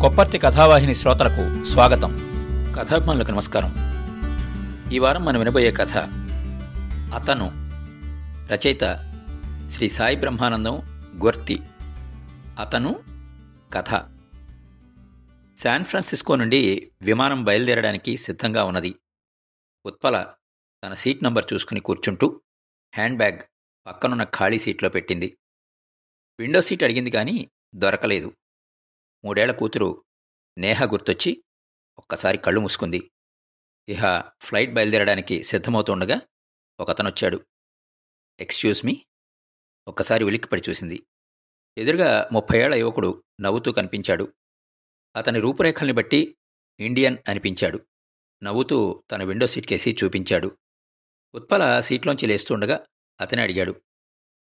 కొప్పర్తి కథావాహిని శ్రోతలకు స్వాగతం. కథాభిమానులకు నమస్కారం. ఈ వారం మనం వినబోయే కథ అతను రచయిత శ్రీ సాయి బ్రహ్మానందం గొర్తి. అతను కథ. శాన్ ఫ్రాన్సిస్కో నుండి విమానం బయలుదేరడానికి సిద్ధంగా ఉన్నది. ఉత్పల తన సీట్ నంబర్ చూసుకుని కూర్చుంటూ హ్యాండ్ బ్యాగ్ పక్కనున్న ఖాళీ సీట్లో పెట్టింది. విండో సీట్ అడిగింది కానీ దొరకలేదు. మూడేళ్ళ కూతురు నేహ గుర్తొచ్చి ఒక్కసారి కళ్ళు మూసుకుంది. ఇహ ఫ్లైట్ బయలుదేరడానికి సిద్ధమవుతుండగా ఒకతనొచ్చాడు. Excuse me? ఒక్కసారి ఉలిక్కిపడి చూసింది. ఎదురుగా ముప్పై ఏళ్ళ యువకుడు నవ్వుతూ కనిపించాడు. అతని రూపురేఖల్ని బట్టి ఇండియన్ అనిపించాడు. నవ్వుతూ తన విండో సీట్ కేసి చూపించాడు. ఉత్పల సీట్లోంచి లేస్తుండగా అతనే అడిగాడు.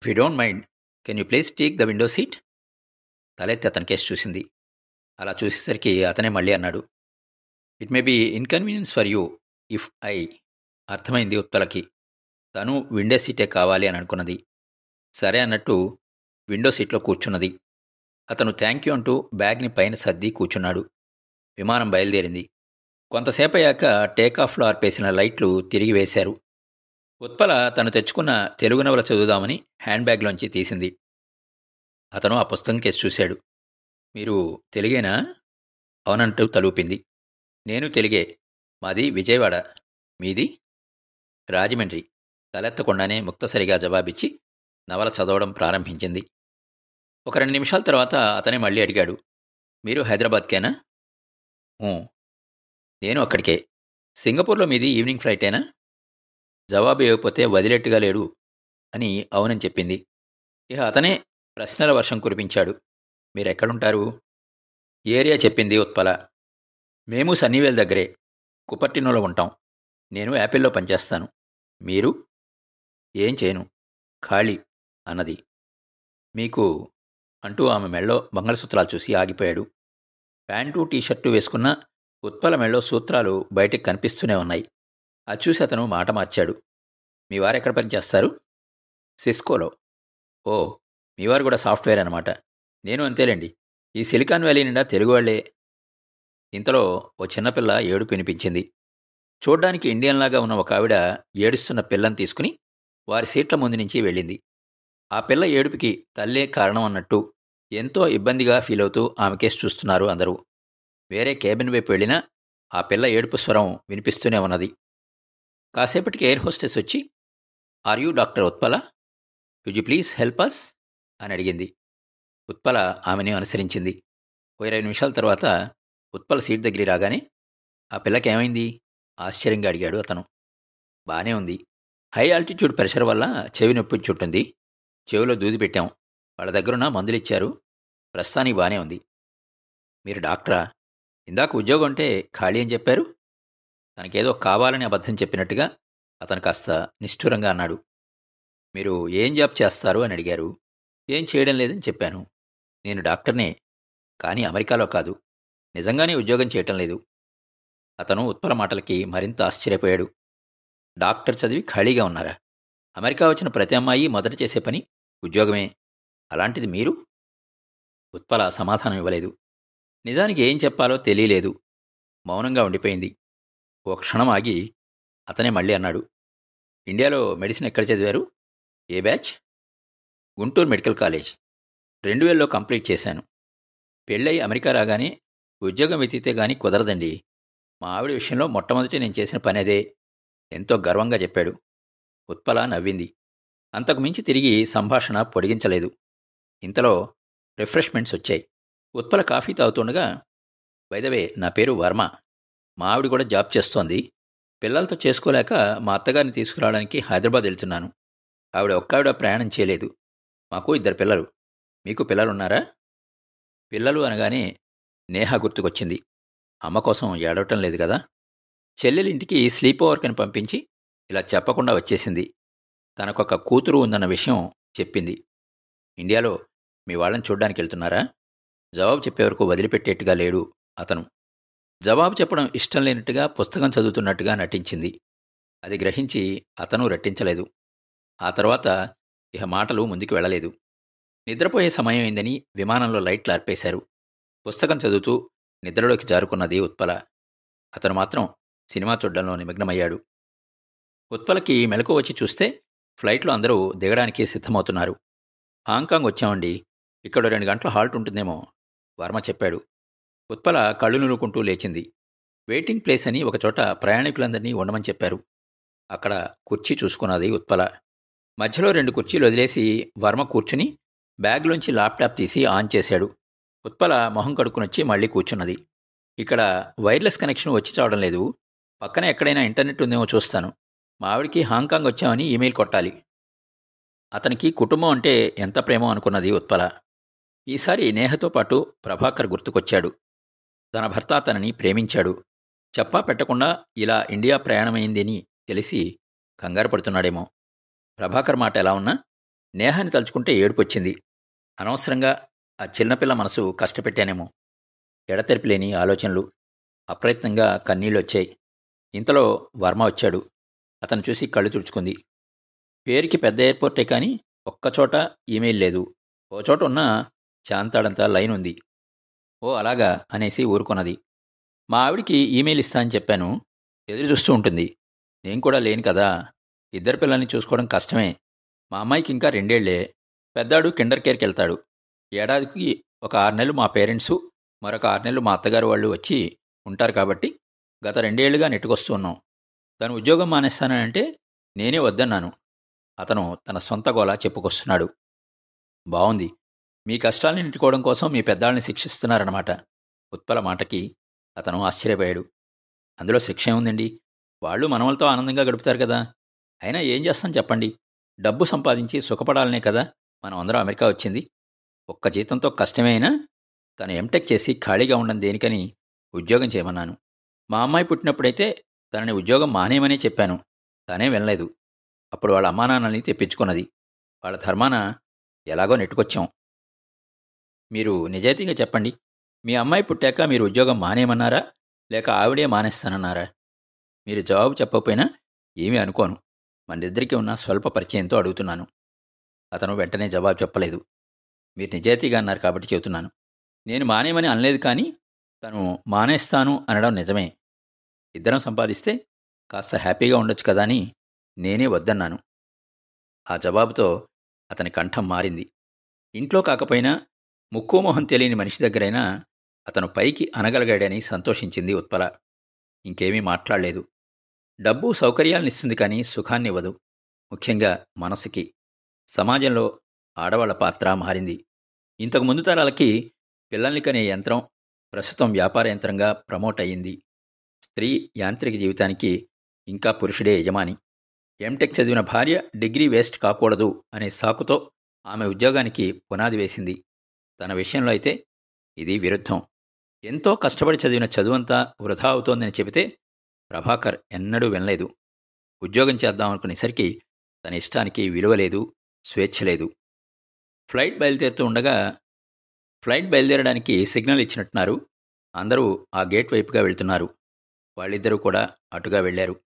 We don't mind can you please take the window seat తలెత్తి అతని కేసు చూసింది. అలా చూసేసరికి అతనే మళ్ళీ అన్నాడు it may be inconvenience for you if I అర్థమైంది ఉత్పలకి తను విండో సీటే కావాలి అని అనుకున్నది. సరే అన్నట్టు విండో సీట్లో కూర్చున్నది. అతను థ్యాంక్ యూ అంటూ బ్యాగ్ని పైన సర్ది కూర్చున్నాడు. విమానం బయలుదేరింది. కొంతసేపు అయ్యాక టేకాఫ్లో ఆర్పేసిన లైట్లు తిరిగి వేశారు. ఉత్పల తను తెచ్చుకున్న తెలుగు నవల చదువుదామని హ్యాండ్ బ్యాగ్లోంచి తీసింది. అతను ఆ పుస్తకం కేసు చూశాడు. మీరు తెలుగేనా? అవునంటూ తలూపింది. నేను తెలుగే. మాది విజయవాడ. మీది? రాజమండ్రి. తలెత్తకుండానే ముక్తసరిగా జవాబిచ్చి నవల చదవడం ప్రారంభించింది. ఒక రెండు నిమిషాల తర్వాత అతనే మళ్ళీ అడిగాడు. మీరు హైదరాబాద్కేనా? నేను అక్కడికే. సింగపూర్లో మీది ఈవినింగ్ ఫ్లైటేనా? జవాబు ఇవ్వకపోతే వదిలేట్టుగా లేడు అని అవునని చెప్పింది. ఇక అతనే ప్రశ్నల వర్షం కురిపించాడు. మీరెక్కడుంటారు? ఏరియా చెప్పింది ఉత్పల. మేము సన్నీవేల్ దగ్గరే. కుపర్టినోలో ఉంటాం. నేను యాపిల్లో పనిచేస్తాను. మీరు? ఏం చేయను. ఖాళీ అన్నది. మీకు అంటూ ఆమె మెళ్ళో మంగళసూత్రాలు చూసి ఆగిపోయాడు. ప్యాంటు టీషర్టు వేసుకున్న ఉత్పల మెళ్ళో సూత్రాలు బయటికి కనిపిస్తూనే ఉన్నాయి. అది చూసి అతను మాట మార్చాడు. మీ వారు ఎక్కడ పనిచేస్తారు? సిస్కోలో. ఓ మీ వారు కూడా సాఫ్ట్వేర్ అనమాట నేను అంతేలేండి. ఈ సిలికాన్ వ్యాలీ నిండా తెలుగువాళ్ళే ఇంతలో ఓ చిన్నపిల్ల ఏడుపు వినిపించింది. చూడ్డానికి ఇండియన్లాగా ఉన్న ఒక ఆవిడ ఏడుస్తున్న పిల్లని తీసుకుని వారి సీట్ల ముందు నుంచి వెళ్ళింది. ఆ పిల్ల ఏడుపుకి తల్లే కారణం అన్నట్టు ఎంతో ఇబ్బందిగా ఫీల్ అవుతూ ఆమెకేస్ చూస్తున్నారు అందరూ. వేరే కేబిన్ వైపు వెళ్ళినా ఆ పిల్ల ఏడుపు స్వరం వినిపిస్తూనే ఉన్నది. కాసేపటికి ఎయిర్ హోస్టెస్ వచ్చి are you doctor Utpala? Would please help us? అని అడిగింది. ఉత్పల ఆమెని అనుసరించింది. ఓ ఇరవై నిమిషాల తర్వాత ఉత్పల సీట్ దగ్గరికి రాగానే ఆ పిల్లకి ఏమైంది? ఆశ్చర్యంగా అడిగాడు అతను. బానే ఉంది. హై ఆల్టిట్యూడ్ ప్రెషర్ వల్ల చెవి నొప్పి చుట్టుంది. చెవిలో దూది పెట్టాం. వాళ్ళ దగ్గరున్న మందులు ఇచ్చారు. ప్రస్తుతానికి బానే ఉంది. మీరు డాక్టరా? ఇందాక ఉద్యోగం అంటే ఖాళీ అని చెప్పారు. తనకేదో కావాలని అబద్ధం చెప్పినట్టుగా అతను కాస్త నిష్ఠురంగా అన్నాడు. మీరు ఏం జాబ్ చేస్తారు? అని అడిగారు. ఏం చేయడం లేదని చెప్పాను. నేను డాక్టర్నే కానీ అమెరికాలో కాదు. నిజంగానే ఉద్యోగం చేయటం లేదు. అతను ఉత్పల మాటలకి మరింత ఆశ్చర్యపోయాడు. డాక్టర్ చదివి ఖాళీగా ఉన్నారా? అమెరికా వచ్చిన ప్రతి అమ్మాయి మొదట చేసే పని ఉద్యోగమే. అలాంటిది మీరు? ఉత్పల సమాధానం ఇవ్వలేదు. నిజానికి ఏం చెప్పాలో తెలియలేదు. మౌనంగా ఉండిపోయింది. ఓ క్షణం ఆగి అతనే మళ్ళీ అన్నాడు. ఇండియాలో మెడిసిన్ ఎక్కడ చదివారు? ఏ బ్యాచ్? Guntur medical college. రెండు వేలలో కంప్లీట్ చేశాను. పెళ్ళై అమెరికా రాగానే ఉద్యోగం వెతికితే గానీ కుదరదండి. మా ఆవిడ విషయంలో మొట్టమొదటి నేను చేసిన పని అదే. ఎంతో గర్వంగా చెప్పాడు. ఉత్పల నవ్వింది. అంతకుమించి తిరిగి సంభాషణ పొడిగించలేదు. ఇంతలో రిఫ్రెష్మెంట్స్ వచ్చాయి. ఉత్పల కాఫీ తాగుతుండగా వైదవే నా పేరు వర్మ. మా ఆవిడ కూడా జాబ్ చేస్తోంది. పిల్లలతో చేసుకోలేక మా అత్తగారిని తీసుకురావడానికి హైదరాబాద్ వెళ్తున్నాను. ఆవిడ ఒక్కావిడ ప్రయాణం చేయలేదు. మాకు ఇద్దరు పిల్లలు. మీకు పిల్లలు ఉన్నారా పిల్లలు అనగానే నేహ గుర్తుకొచ్చింది. అమ్మ కోసం ఏడవటం లేదు కదా? చెల్లెలింటికి స్లీప్ ఓవర్కని పంపించి ఇలా చెప్పకుండా వచ్చేసింది. తనకొక కూతురు ఉందన్న విషయం చెప్పింది. ఇండియాలో మీ వాళ్ళని చూడ్డానికి వెళ్తున్నారా? జవాబు చెప్పే వరకు వదిలిపెట్టేట్టుగా లేడు అతను. జవాబు చెప్పడం ఇష్టం లేనట్టుగా పుస్తకం చదువుతున్నట్టుగా నటించింది. అది గ్రహించి అతను రట్టించలేదు. ఆ తర్వాత ఇహ మాటలు ముందుకు వెళ్ళలేదు. నిద్రపోయే సమయం విమానంలో లైట్లు ఆర్పేశారు. పుస్తకం చదువుతూ నిద్రలోకి జారుకున్నది ఉత్పల. అతను మాత్రం సినిమా చూడడంలో నిమగ్నమయ్యాడు. ఉత్పలకి మెలకు వచ్చి చూస్తే ఫ్లైట్లో అందరూ దిగడానికి సిద్ధమవుతున్నారు. హాంకాంగ్ వచ్చామండి. ఇక్కడ రెండు గంటల హాల్ట్ ఉంటుందేమో వర్మ చెప్పాడు. ఉత్పల కళ్ళు నురుకుంటూ లేచింది. వెయిటింగ్ ప్లేస్ అని ఒకచోట ప్రయాణికులందరినీ ఉండమని చెప్పారు. అక్కడ కుర్చీ చూసుకున్నది ఉత్పల. మధ్యలో రెండు కుర్చీలు వదిలేసి వర్మ కూర్చుని బ్యాగ్లోంచి ల్యాప్టాప్ తీసి ఆన్ చేశాడు. ఉత్పల మొహం కడుక్కునొచ్చి మళ్ళీ కూర్చున్నది. ఇక్కడ వైర్లెస్ కనెక్షన్ వచ్చి చావడం లేదు. పక్కన ఎక్కడైనా ఇంటర్నెట్ ఉందేమో చూస్తాను. మావిడికి హాంకాంగ్ వచ్చామని ఈమెయిల్ కొట్టాలి. అతనికి కుటుంబం అంటే ఎంత ప్రేమో అనుకున్నది ఉత్పల. ఈసారి నేహతో పాటు ప్రభాకర్ గుర్తుకొచ్చాడు. తన భర్త అతనిని ప్రేమించాడు. చెప్పా పెట్టకుండా ఇలా ఇండియా ప్రయాణమైందని తెలిసి కంగారు పడుతున్నాడేమో. ప్రభాకర్ మాట ఎలా ఉన్నా నేహాన్ని తలుచుకుంటే ఏడుపొచ్చింది. అనవసరంగా ఆ చిన్నపిల్ల మనసు కష్టపెట్టానేమో. ఎడతెరిపి లేని ఆలోచనలు అప్రయత్నంగా కన్నీళ్ళు వచ్చాయి ఇంతలో వర్మ వచ్చాడు. అతను చూసి కళ్ళు తుడుచుకుంది. పేరుకి పెద్ద ఎయిర్పోర్టే కానీ ఒక్కచోట ఈమెయిల్ లేదు. ఓ చోట ఉన్న చాంతాడంతా లైన్ ఉంది. ఓ అలాగా అనేసి ఊరుకున్నది. మా ఆవిడికి ఈమెయిల్ ఇస్తా అని చెప్పాను. ఎదురు చూస్తూ ఉంటుంది. నేను కూడా లేను కదా. ఇద్దరు పిల్లల్ని చూసుకోవడం కష్టమే. మా అమ్మాయికి ఇంకా రెండేళ్ళే. పెద్దాడు కిండర్ కేర్కి వెళ్తాడు. ఏడాదికి ఒక ఆరు నెలలు మా పేరెంట్సు మరొక ఆరు నెలలు మా అత్తగారు వాళ్ళు వచ్చి ఉంటారు కాబట్టి గత రెండేళ్ళుగా నెట్టుకొస్తూ ఉన్నాం. తను ఉద్యోగం మానేస్తానంటే నేనే వద్దన్నాను. అతను తన సొంత గోలా చెప్పుకొస్తున్నాడు. బావుంది. మీ కష్టాల్ని నెట్టుకోవడం కోసం మీ పెద్దాళ్ళని శిక్షిస్తున్నారన్నమాట. ఉత్పల మాటకి అతను ఆశ్చర్యపోయాడు. అందులో శిక్ష ఏముందండి? వాళ్ళు మనవలతో ఆనందంగా గడుపుతారు కదా. అయినా ఏం చేస్తాం చెప్పండి? డబ్బు సంపాదించి సుఖపడాలనే కదా. మనం అందరం అమెరికా వచ్చింది. ఒక్క జీతంతో కష్టమైనా తను ఎంటెక్ చేసి ఖాళీగా ఉండడం దేనికని ఉద్యోగం చేయమన్నాను. మా అమ్మాయి పుట్టినప్పుడైతే తనని ఉద్యోగం మానేయమనే చెప్పాను. తనే వెళ్ళలేదు. అప్పుడు వాళ్ళ అమ్మానాన్నల్ని తెప్పించుకున్నది. వాళ్ళ ధర్మాన ఎలాగో నెట్టుకొచ్చాం. మీరు నిజాయితీగా చెప్పండి. మీ అమ్మాయి పుట్టాక మీరు ఉద్యోగం మానేయమన్నారా? లేక ఆవిడే మానేస్తానన్నారా? మీరు జవాబు చెప్పకపోయినా ఏమీ అనుకోను. మనిద్దరికీ ఉన్న స్వల్ప పరిచయంతో అడుగుతున్నాను. అతను వెంటనే జవాబు చెప్పలేదు. మీరు నిజాయితీగా అన్నారు కాబట్టి చెబుతున్నాను. నేను మానేయమని అనలేదు కానీ తను మానేస్తాను అనడం నిజమే. ఇద్దరం సంపాదిస్తే కాస్త హ్యాపీగా ఉండొచ్చు కదా అని నేనే వద్దన్నాను. ఆ జవాబుతో అతని కంఠం మారింది. ఇంట్లో కాకపోయినా ముక్కోమోహం తెలియని మనిషి దగ్గరైనా అతను పైకి అనగలగాడని సంతోషించింది ఉత్పల. ఇంకేమీ మాట్లాడలేదు. డబ్బు సౌకర్యాలనిస్తుంది కానీ సుఖాన్ని ఇవ్వదు ముఖ్యంగా మనసుకి. సమాజంలో ఆడవాళ్ళ పాత్ర మారింది. ఇంతకు ముందు తరాలకి పిల్లల్ని కనే యంత్రం ప్రస్తుతం వ్యాపార యంత్రంగా ప్రమోట్ అయ్యింది. స్త్రీ యాంత్రిక జీవితానికి ఇంకా పురుషుడే యజమాని. ఎంటెక్ చదివిన భార్య డిగ్రీ వేస్ట్ కాకూడదు అనే సాకుతో ఆమె ఉద్యోగానికి పునాది వేసింది. తన విషయంలో అయితే ఇది విరుద్ధం. ఎంతో కష్టపడి చదివిన చదువంతా వృధా అవుతోందని చెబితే ప్రభాకర్ ఎన్నడూ వినలేదు. ఉద్యోగం చేద్దామనుకునేసరికి తన ఇష్టానికి విలువ లేదు. స్వేచ్ఛ లేదు. ఫ్లైట్ బయలుదేరుతూ ఉండగా ఫ్లైట్ బయలుదేరడానికి సిగ్నల్ ఇచ్చినట్టున్నారు. అందరూ ఆ గేట్ వైపుగా వెళ్తున్నారు. వాళ్ళిద్దరూ కూడా అటుగా వెళ్ళారు.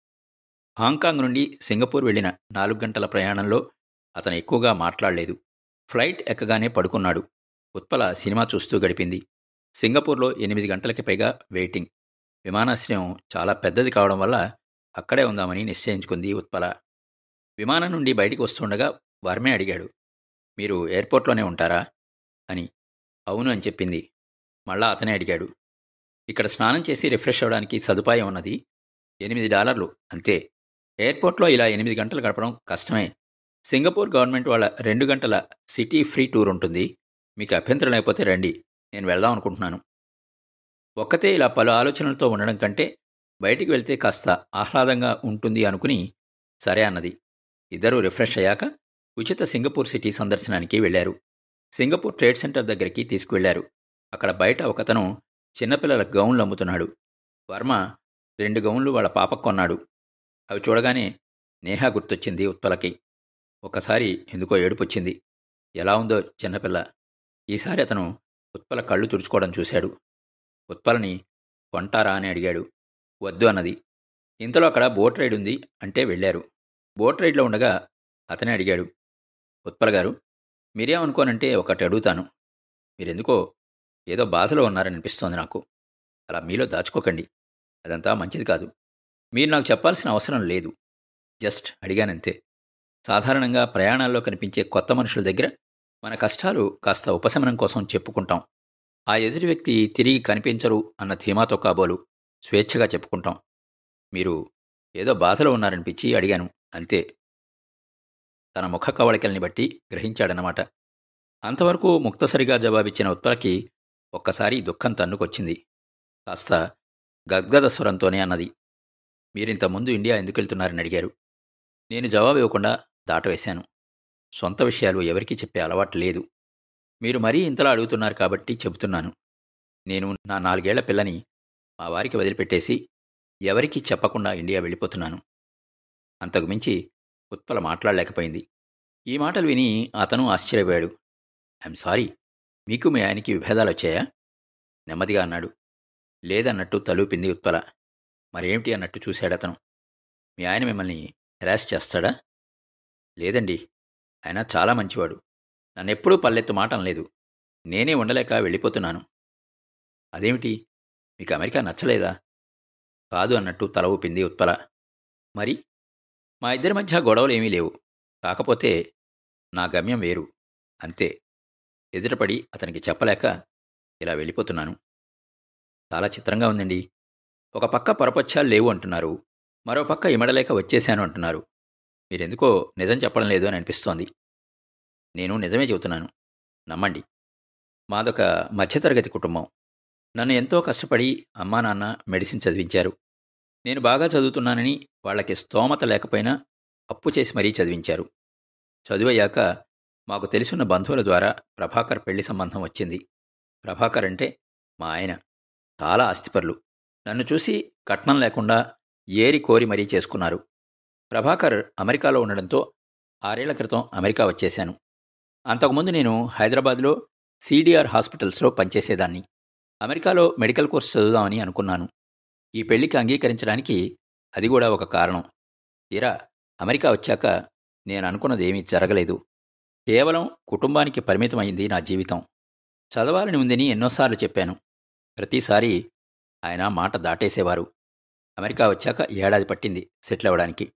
హాంకాంగ్ నుండి సింగపూర్ వెళ్ళిన నాలుగు గంటల ప్రయాణంలో అతను ఎక్కువగా మాట్లాడలేదు. ఫ్లైట్ ఎక్కగానే పడుకున్నాడు. ఉత్పల సినిమా చూస్తూ గడిపింది. సింగపూర్లో ఎనిమిది గంటలకి పైగా వెయిటింగ్. విమానాశ్రయం చాలా పెద్దది కావడం వల్ల అక్కడే ఉందామని నిశ్చయించుకుంది ఉత్పల. విమానం నుండి బయటికి వస్తుండగా వర్మే అడిగాడు. మీరు ఎయిర్పోర్ట్లోనే ఉంటారా? అని. అవును అని చెప్పింది. మళ్ళా అతనే అడిగాడు. ఇక్కడ స్నానం చేసి రిఫ్రెష్ అవ్వడానికి సదుపాయం ఉన్నది ఎనిమిది డాలర్లు అంతే. ఎయిర్పోర్ట్లో ఇలా ఎనిమిది గంటలు గడపడం కష్టమే. సింగపూర్ గవర్నమెంట్ వాళ్ళ రెండు గంటల సిటీ ఫ్రీ టూర్ ఉంటుంది. మీకు అభ్యంతరం లేకపోతే రండి. నేను వెళ్దాం అనుకుంటున్నాను. ఒక్కతే ఇలా పలు ఆలోచనలతో ఉండడం కంటే బయటికి వెళ్తే కాస్త ఆహ్లాదంగా ఉంటుంది అనుకుని సరే అన్నది. ఇద్దరూ రిఫ్రెష్ అయ్యాక ఉచిత సింగపూర్ సిటీ సందర్శనానికి వెళ్ళారు సింగపూర్ ట్రేడ్ సెంటర్ దగ్గరికి తీసుకువెళ్ళారు అక్కడ బయట ఒకతను చిన్నపిల్లల గౌన్లు అమ్ముతున్నాడు. వర్మ రెండు గౌన్లు వాళ్ళ పాపకు కొన్నాడు. అవి చూడగానే నేహా గుర్తొచ్చింది ఉత్పలకి ఒకసారి ఎందుకో ఏడుపొచ్చింది. ఎలా ఉందో చిన్నపిల్ల. ఈసారి అతను ఉత్పల కళ్ళు తుడుచుకోవడం చూశాడు. ఉత్పలని కొంటారా అని అడిగాడు. వద్దు అన్నది. ఇంతలో అక్కడ బోట్ రైడ్ ఉంది అంటే వెళ్ళారు. బోట్ రైడ్లో ఉండగా అతనే అడిగాడు. ఉత్పల గారు మీరేమనుకోనంటే ఒకటి అడుగుతాను. మీరెందుకో ఏదో బాధలో ఉన్నారనిపిస్తోంది నాకు. అలా మీలో దాచుకోకండి. అదంతా మంచిది కాదు. మీరు నాకు చెప్పాల్సిన అవసరం లేదు. జస్ట్ అడిగానంతే. సాధారణంగా ప్రయాణాల్లో కనిపించే కొత్త మనుషుల దగ్గర మన కష్టాలు కాస్త ఉపశమనం కోసం చెప్పుకుంటాం. ఆ ఎదుటి వ్యక్తి తిరిగి కనిపించరు అన్న ధీమాతో కాబోలు స్వేచ్ఛగా చెప్పుకుంటాం. మీరు ఏదో బాధలో ఉన్నారనిపించి అడిగాను. అంతే. తన ముఖ కవళికల్ని బట్టి గ్రహించాడనమాట అంతవరకు ముక్తసరిగా జవాబిచ్చిన ఉత్తరకి ఒక్కసారి దుఃఖం తన్నుకొచ్చింది. కాస్త గద్గద స్వరంతోనే అన్నది. మీరింత ముందు ఇండియా ఎందుకు వెళ్తున్నారని అడిగారు. నేను జవాబు ఇవ్వకుండా దాటవేశాను. సొంత విషయాలు ఎవరికీ చెప్పే అలవాటు లేదు. మీరు మరీ ఇంతలా అడుగుతున్నారు కాబట్టి చెబుతున్నాను. నేను నా నాలుగేళ్ళ పిల్లని మా వారికి వదిలిపెట్టేసి ఎవరికీ చెప్పకుండా ఇండియా వెళ్ళిపోతున్నాను. అంతకుమించి ఉత్పల మాట్లాడలేకపోయింది. ఈ మాటలు విని అతను ఆశ్చర్యపోయాడు. I'm sorry. మీకు మీ ఆయనకి విభేదాలు వచ్చాయా? నెమ్మదిగా అన్నాడు. లేదన్నట్టు తలూపింది ఉత్పల. మరేమిటి అన్నట్టు చూశాడు అతను. మీ ఆయన మిమ్మల్ని హెరాస్ చేస్తాడా? లేదండి. ఆయన చాలా మంచివాడు. నన్నెప్పుడూ పల్లెత్తు మాట లేదు నేనే ఉండలేక వెళ్ళిపోతున్నాను. అదేమిటి? మీకు అమెరికా నచ్చలేదా? కాదు అన్నట్టు తల ఊపింది ఉత్పల. మరి మా ఇద్దరి మధ్య గొడవలు ఏమీ లేవు. కాకపోతే నా గమ్యం వేరు. అంతే. ఎదుటపడి అతనికి చెప్పలేక ఇలా వెళ్ళిపోతున్నాను. చాలా చిత్రంగా ఉందండి. ఒక పక్క పొరపచ్చాలు లేవు అంటున్నారు. మరో పక్క ఇమడలేక వచ్చేశాను అంటున్నారు. మీరెందుకో నిజం చెప్పడం లేదు అని అనిపిస్తోంది. నేను నిజమే చెబుతున్నాను. నమ్మండి. మాదొక మధ్యతరగతి కుటుంబం. నన్ను ఎంతో కష్టపడి అమ్మా నాన్న మెడిసిన్ చదివించారు. నేను బాగా చదువుతున్నానని వాళ్ళకి స్తోమత లేకపోయినా అప్పు చేసి మరీ చదివించారు. చదువయ్యాక మాకు తెలుసున్న బంధువుల ద్వారా ప్రభాకర్ పెళ్ళి సంబంధం వచ్చింది. ప్రభాకర్ అంటే మా ఆయన. చాలా ఆస్తిపరులు. నన్ను చూసి కట్నం లేకుండా ఏరి కోరి మరీ చేసుకున్నారు. ప్రభాకర్ అమెరికాలో ఉండడంతో ఆరేళ్ళ క్రితం అమెరికా వచ్చేశాను. అంతకుముందు నేను హైదరాబాద్లో సిడిఆర్ హాస్పిటల్స్లో పనిచేసేదాన్ని. అమెరికాలో మెడికల్ కోర్స్ చదువుదామని అనుకున్నాను. ఈ పెళ్ళికి అంగీకరించడానికి అది కూడా ఒక కారణం. తీరా అమెరికా వచ్చాక నేను అనుకున్నది ఏమీ జరగలేదు. కేవలం కుటుంబానికి పరిమితమైంది నా జీవితం. చదవాలని ఉందని ఎన్నోసార్లు చెప్పాను. ప్రతిసారి ఆయన మాట దాటేసేవారు. అమెరికా వచ్చాక ఏడాది పట్టింది సెటిల్ అవ్వడానికి.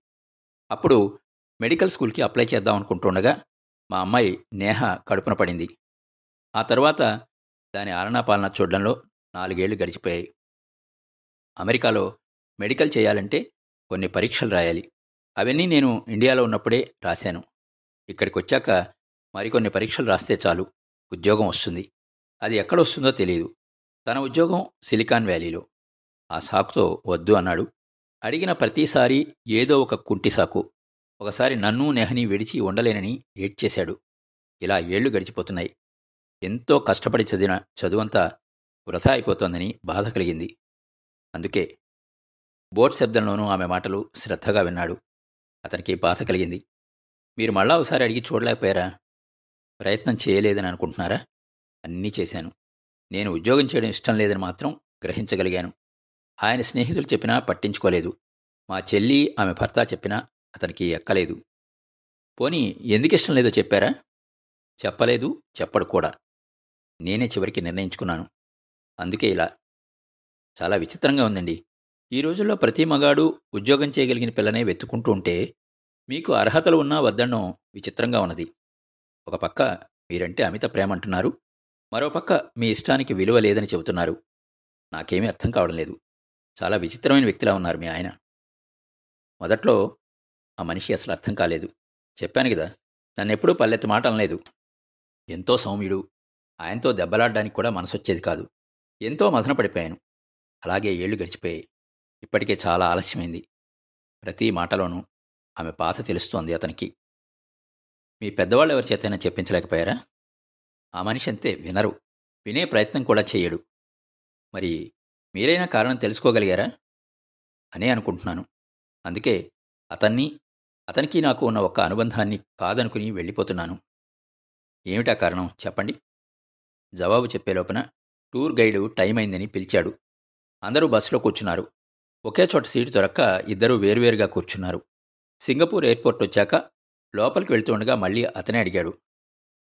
అప్పుడు మెడికల్ స్కూల్కి అప్లై చేద్దాం అనుకుంటుండగా మా అమ్మాయి నేహ కడుపున పడింది. ఆ తర్వాత దాని ఆలనాపాలన చూడడంలో నాలుగేళ్ళు గడిచిపోయాయి. అమెరికాలో మెడికల్ చేయాలంటే కొన్ని పరీక్షలు రాయాలి. అవన్నీ నేను ఇండియాలో ఉన్నప్పుడే రాశాను. ఇక్కడికి వచ్చాక మరికొన్ని పరీక్షలు రాస్తే చాలు ఉద్యోగం వస్తుంది. అది ఎక్కడ వస్తుందో తెలియదు తన ఉద్యోగం సిలికాన్ వ్యాలీలో. ఆ సాకుతో వద్దు అన్నాడు. అడిగిన ప్రతిసారి ఏదో ఒక కుంటి సాకు. ఒకసారి నన్ను నెహని విడిచి ఉండలేనని ఏడ్చేశాడు. ఇలా ఏళ్ళు గడిచిపోతున్నాయి. ఎంతో కష్టపడి చదివిన చదువంతా వృధా అయిపోతోందని బాధ కలిగింది. అందుకే బోర్డ్ శబ్దంలోనూ ఆమె మాటలు శ్రద్ధగా విన్నాడు. అతనికి బాధ కలిగింది. మీరు మళ్ళా ఒకసారి అడిగి చూడలేకపోయారా? ప్రయత్నం చేయలేదని అనుకుంటున్నారా? అన్నీ చేశాను. నేను ఉద్యోగం చేయడం ఇష్టం లేదని మాత్రం గ్రహించగలిగాను. ఆయన స్నేహితులు చెప్పినా పట్టించుకోలేదు. మా చెల్లి ఆమె భర్త చెప్పినా అతనికి ఎక్కలేదు. పోనీ ఎందుకు ఇష్టం లేదో చెప్పారా? చెప్పలేదు చెప్పడు కూడా. నేనే చివరికి నిర్ణయించుకున్నాను. అందుకే ఇలా చాలా విచిత్రంగా ఉందండి. ఈ రోజుల్లో ప్రతి మగాడు ఉద్యోగం చేయగలిగిన పిల్లనే వెతుక్కుంటూ ఉంటే మీకు అర్హతలు ఉన్నా వద్దడం విచిత్రంగా ఉన్నది. ఒక పక్క మీరంటే అమిత ప్రేమ అంటున్నారు. మరోపక్క మీ ఇష్టానికి విలువ లేదని చెబుతున్నారు. నాకేమీ అర్థం కావడం లేదు. చాలా విచిత్రమైన వ్యక్తిలా ఉన్నారు మీ ఆయన. మొదట్లో ఆ మనిషి అసలు అర్థం కాలేదు. చెప్పాను కదా నన్ను ఎప్పుడూ పల్లెత్తి మాట అనలేదు. ఎంతో సౌమ్యుడు. ఆయనతో దెబ్బలాడడానికి కూడా మనసొచ్చేది కాదు. ఎంతో మదన పడిపోయాను అలాగే ఏళ్ళు గడిచిపోయాయి. ఇప్పటికే చాలా ఆలస్యమైంది. ప్రతి మాటలోనూ ఆమె బాధ తెలుస్తోంది అతనికి. మీ పెద్దవాళ్ళు ఎవరి చేతైనా చెప్పించలేకపోయారా? ఆ మనిషి అంతే వినరు. వినే ప్రయత్నం కూడా చేయడు. మరి మీరైనా కారణం తెలుసుకోగలిగారా? అనే అనుకుంటున్నాను. అందుకే అతన్ని అతనికి నాకు ఉన్న ఒక అనుబంధాన్ని కాదనుకుని వెళ్ళిపోతున్నాను. ఏమిటా కారణం? చెప్పండి. జవాబు చెప్పే లోపల టూర్ గైడు టైం అయిందని పిలిచాడు. అందరూ బస్సులో కూర్చున్నారు. ఒకే చోట సీటు దొరక్క ఇద్దరూ వేరువేరుగా కూర్చున్నారు. సింగపూర్ ఎయిర్పోర్ట్ వచ్చాక లోపలికి వెళ్తుండగా మళ్ళీ అతనే అడిగాడు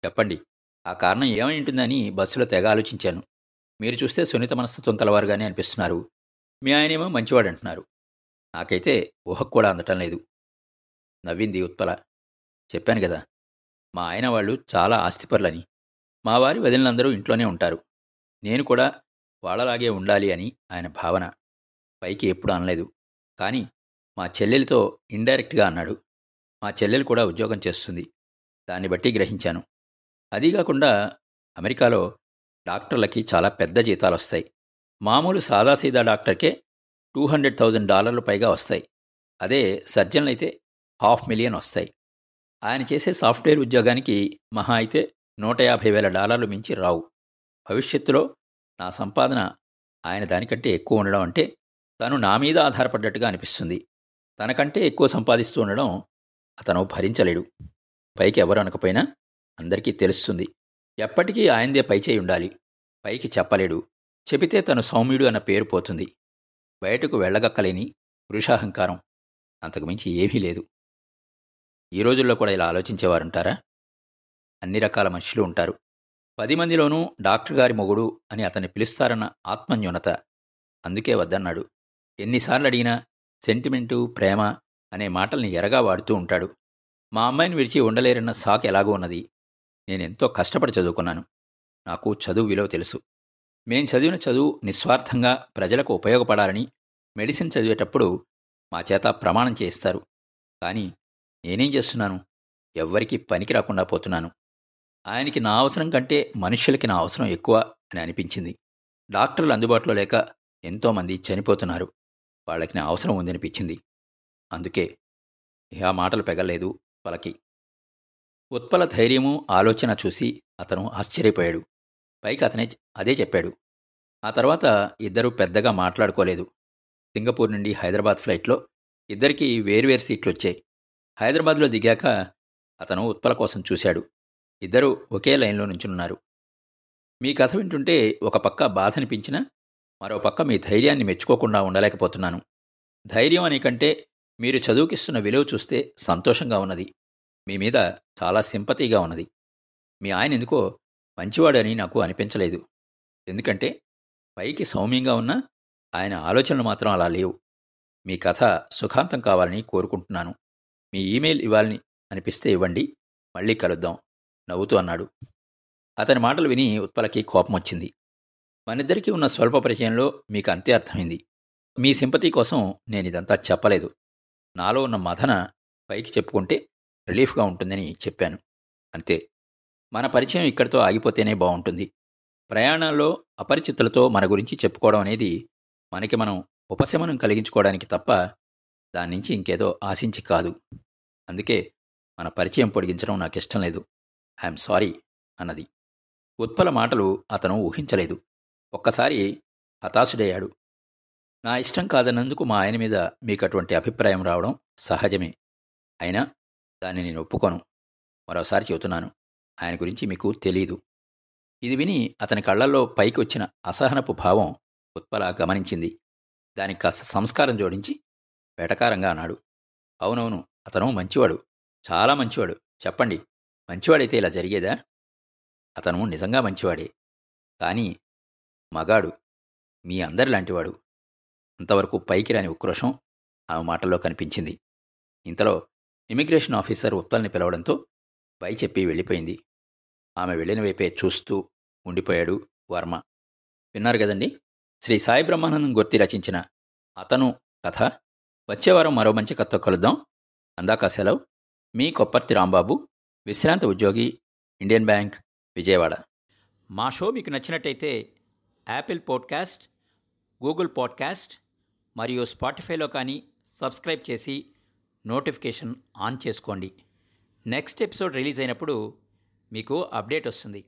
చెప్పండి ఆ కారణం ఏమై ఉంటుందని బస్సులో తెగ ఆలోచించాను. మీరు చూస్తే సున్నిత మనస్తత్వం కలవారుగానే అనిపిస్తున్నారు. మీ ఆయనేమో మంచివాడు అంటున్నారు నాకైతే ఊహకు కూడా అందటం లేదు. నవ్వింది ఉత్పల. చెప్పాను కదా మా ఆయన వాళ్ళు చాలా ఆస్తిపరులని. మా వారి వదిలినందరూ ఇంట్లోనే ఉంటారు. నేను కూడా వాళ్ళలాగే ఉండాలి అని ఆయన భావన. పైకి ఎప్పుడు అనలేదు. కానీ మా చెల్లెలితో ఇండైరెక్ట్గా అన్నాడు. మా చెల్లెలు కూడా ఉద్యోగం చేస్తుంది. దాన్ని బట్టి గ్రహించాను. అదీ కాకుండా అమెరికాలో డాక్టర్లకి చాలా పెద్ద జీతాలు వస్తాయి మామూలు సాదాసీదా డాక్టర్కే టూ హండ్రెడ్ థౌజండ్ డాలర్లు పైగా వస్తాయి. అదే సర్జన్లు అయితే హాఫ్ మిలియన్ వస్తాయి. ఆయన చేసే సాఫ్ట్వేర్ ఉద్యోగానికి మహా అయితే నూట యాభై వేల డాలర్లు మించి రావు. భవిష్యత్తులో నా సంపాదన ఆయన దానికంటే ఎక్కువ ఉండడం అంటే తను నా మీద ఆధారపడ్డట్టుగా అనిపిస్తుంది. తనకంటే ఎక్కువ సంపాదిస్తూ ఉండడం అతను భరించలేడు. పైకి ఎవరు అనకపోయినా అందరికీ తెలుస్తుంది. ఎప్పటికీ ఆయనదే పైచేయి ఉండాలి. పైకి చెప్పలేడు. చెబితే తను సౌమ్యుడు అన్న పేరు పోతుంది. బయటకు వెళ్ళగక్కలేని పురుషాహంకారం. అంతకుమించి ఏమీ లేదు. ఈ రోజుల్లో కూడా ఇలా ఆలోచించేవారుంటారా? అన్ని రకాల మనుషులు ఉంటారు. పది మందిలోనూ డాక్టర్ గారి మొగుడు అని అతన్ని పిలుస్తారన్న ఆత్మన్యూనత. అందుకే వద్దన్నాడు. ఎన్నిసార్లు అడిగినా సెంటిమెంటు ప్రేమ అనే మాటల్ని ఎరగా వాడుతూ ఉంటాడు. మా అమ్మాయిని విడిచి ఉండలేరన్న సాక్ ఎలాగో ఉన్నది. నేనెంతో కష్టపడి చదువుకున్నాను. నాకు చదువు విలువ తెలుసు. మేం చదివిన చదువు నిస్వార్థంగా ప్రజలకు ఉపయోగపడాలని మెడిసిన్ చదివేటప్పుడు మా చేత ప్రమాణం చేయిస్తారు. కానీ నేనేం చేస్తున్నాను? ఎవ్వరికీ పనికి రాకుండా పోతున్నాను. ఆయనకి నా అవసరం కంటే మనుష్యులకి నా అవసరం ఎక్కువ అని అనిపించింది. డాక్టర్లు అందుబాటులో లేక ఎంతోమంది చనిపోతున్నారు. వాళ్ళకి నా అవసరం ఉందనిపించింది అందుకే ఆ మాటలు పెగలేదు వాళ్ళకి ఉత్పల ధైర్యము ఆలోచన చూసి అతను ఆశ్చర్యపోయాడు. పైకి అతనే అదే చెప్పాడు. ఆ తర్వాత ఇద్దరూ పెద్దగా మాట్లాడుకోలేదు. సింగపూర్ నుండి హైదరాబాద్ ఫ్లైట్లో ఇద్దరికీ వేర్వేరు సీట్లు వచ్చాయి హైదరాబాద్లో దిగాక అతను ఉత్పల కోసం చూశాడు. ఇద్దరూ ఒకే లైన్లో నుంచున్నారు మీ కథ వింటుంటే ఒక పక్క బాధ అనిపించినా మరో పక్క మీ ధైర్యాన్ని మెచ్చుకోకుండా ఉండలేకపోతున్నాను. ధైర్యం అనే కంటే మీరు చదువుకిస్తున్న విలువ చూస్తే సంతోషంగా ఉన్నది. మీ మీద చాలా సింపతిగా ఉన్నది. మీ ఆయన ఎందుకో మంచివాడని నాకు అనిపించలేదు. ఎందుకంటే పైకి సౌమ్యంగా ఉన్నా ఆయన ఆలోచనలు మాత్రం అలా లేవు. మీ కథ సుఖాంతం కావాలని కోరుకుంటున్నాను. మీ ఈమెయిల్ ఇవ్వాలని అనిపిస్తే ఇవ్వండి. మళ్ళీ కలుద్దాం. నవ్వుతూ అన్నాడు. అతని మాటలు విని ఉత్పలకి కోపం వచ్చింది మనిద్దరికీ ఉన్న స్వల్ప పరిచయంలో మీకు అంతే అర్థమైంది. మీ సింపతి కోసం నేను ఇదంతా చెప్పలేదు. నాలో ఉన్న మథన పైకి చెప్పుకుంటే రిలీఫ్గా ఉంటుందని చెప్పాను. అంతే. మన పరిచయం ఇక్కడితో ఆగిపోతేనే బాగుంటుంది ప్రయాణాల్లో అపరిచితులతో మన గురించి చెప్పుకోవడం అనేది మనకి మనం ఉపశమనం కలిగించుకోవడానికి తప్ప దాని నుంచి ఇంకేదో ఆశించి కాదు. అందుకే మన పరిచయం పొడిగించడం నాకు ఇష్టం లేదు. ఐఎమ్ సారీ అన్నది. ఉత్పల మాటలు అతను ఊహించలేదు. ఒక్కసారి హతాశుడయ్యాడు. నా ఇష్టం కాదన్నందుకు మా ఆయన మీద మీకు అటువంటి అభిప్రాయం రావడం సహజమే. అయినా దాన్ని నేను ఒప్పుకోను. మరోసారి చెబుతున్నాను. ఆయన గురించి మీకు తెలీదు. ఇది విని అతని కళ్ళల్లో పైకి వచ్చిన అసహనపు భావం ఉత్పల గమనించింది. దానికి కాస్త సంస్కారం జోడించి వెటకారంగా అన్నాడు. అవునవును అతను మంచివాడు. చాలా మంచివాడు. చెప్పండి. మంచివాడైతే ఇలా జరిగేదా? అతను నిజంగా మంచివాడే. కానీ మగాడు మీ అందరి లాంటివాడు అంతవరకు పైకి రాని ఉక్రోషం ఆమె మాటల్లో కనిపించింది. ఇంతలో ఇమిగ్రేషన్ ఆఫీసర్ ఉత్తల్ని పిలవడంతో పై చెప్పి వెళ్ళిపోయింది. ఆమె వెళ్ళిన వైపే చూస్తూ ఉండిపోయాడు వర్మ. విన్నారు కదండి? శ్రీ సాయి బ్రహ్మానందం గుర్తి రచించిన అతను కథ. వచ్చేవారం మరో మంచి కథతో కలుద్దాం. అందాక సెలవు. మీ కొప్పర్తి రాంబాబు. విశ్రాంత ఉద్యోగి ఇండియన్ బ్యాంక్ విజయవాడ. మా షో మీకు నచ్చినట్టయితే యాపిల్ పాడ్కాస్ట్ గూగుల్ పాడ్కాస్ట్ మరియు స్పాటిఫైలో కానీ సబ్స్క్రైబ్ చేసి నోటిఫికేషన్ ఆన్ చేసుకోండి. నెక్స్ట్ ఎపిసోడ్ రిలీజ్ అయినప్పుడు మీకు అప్డేట్ వస్తుంది.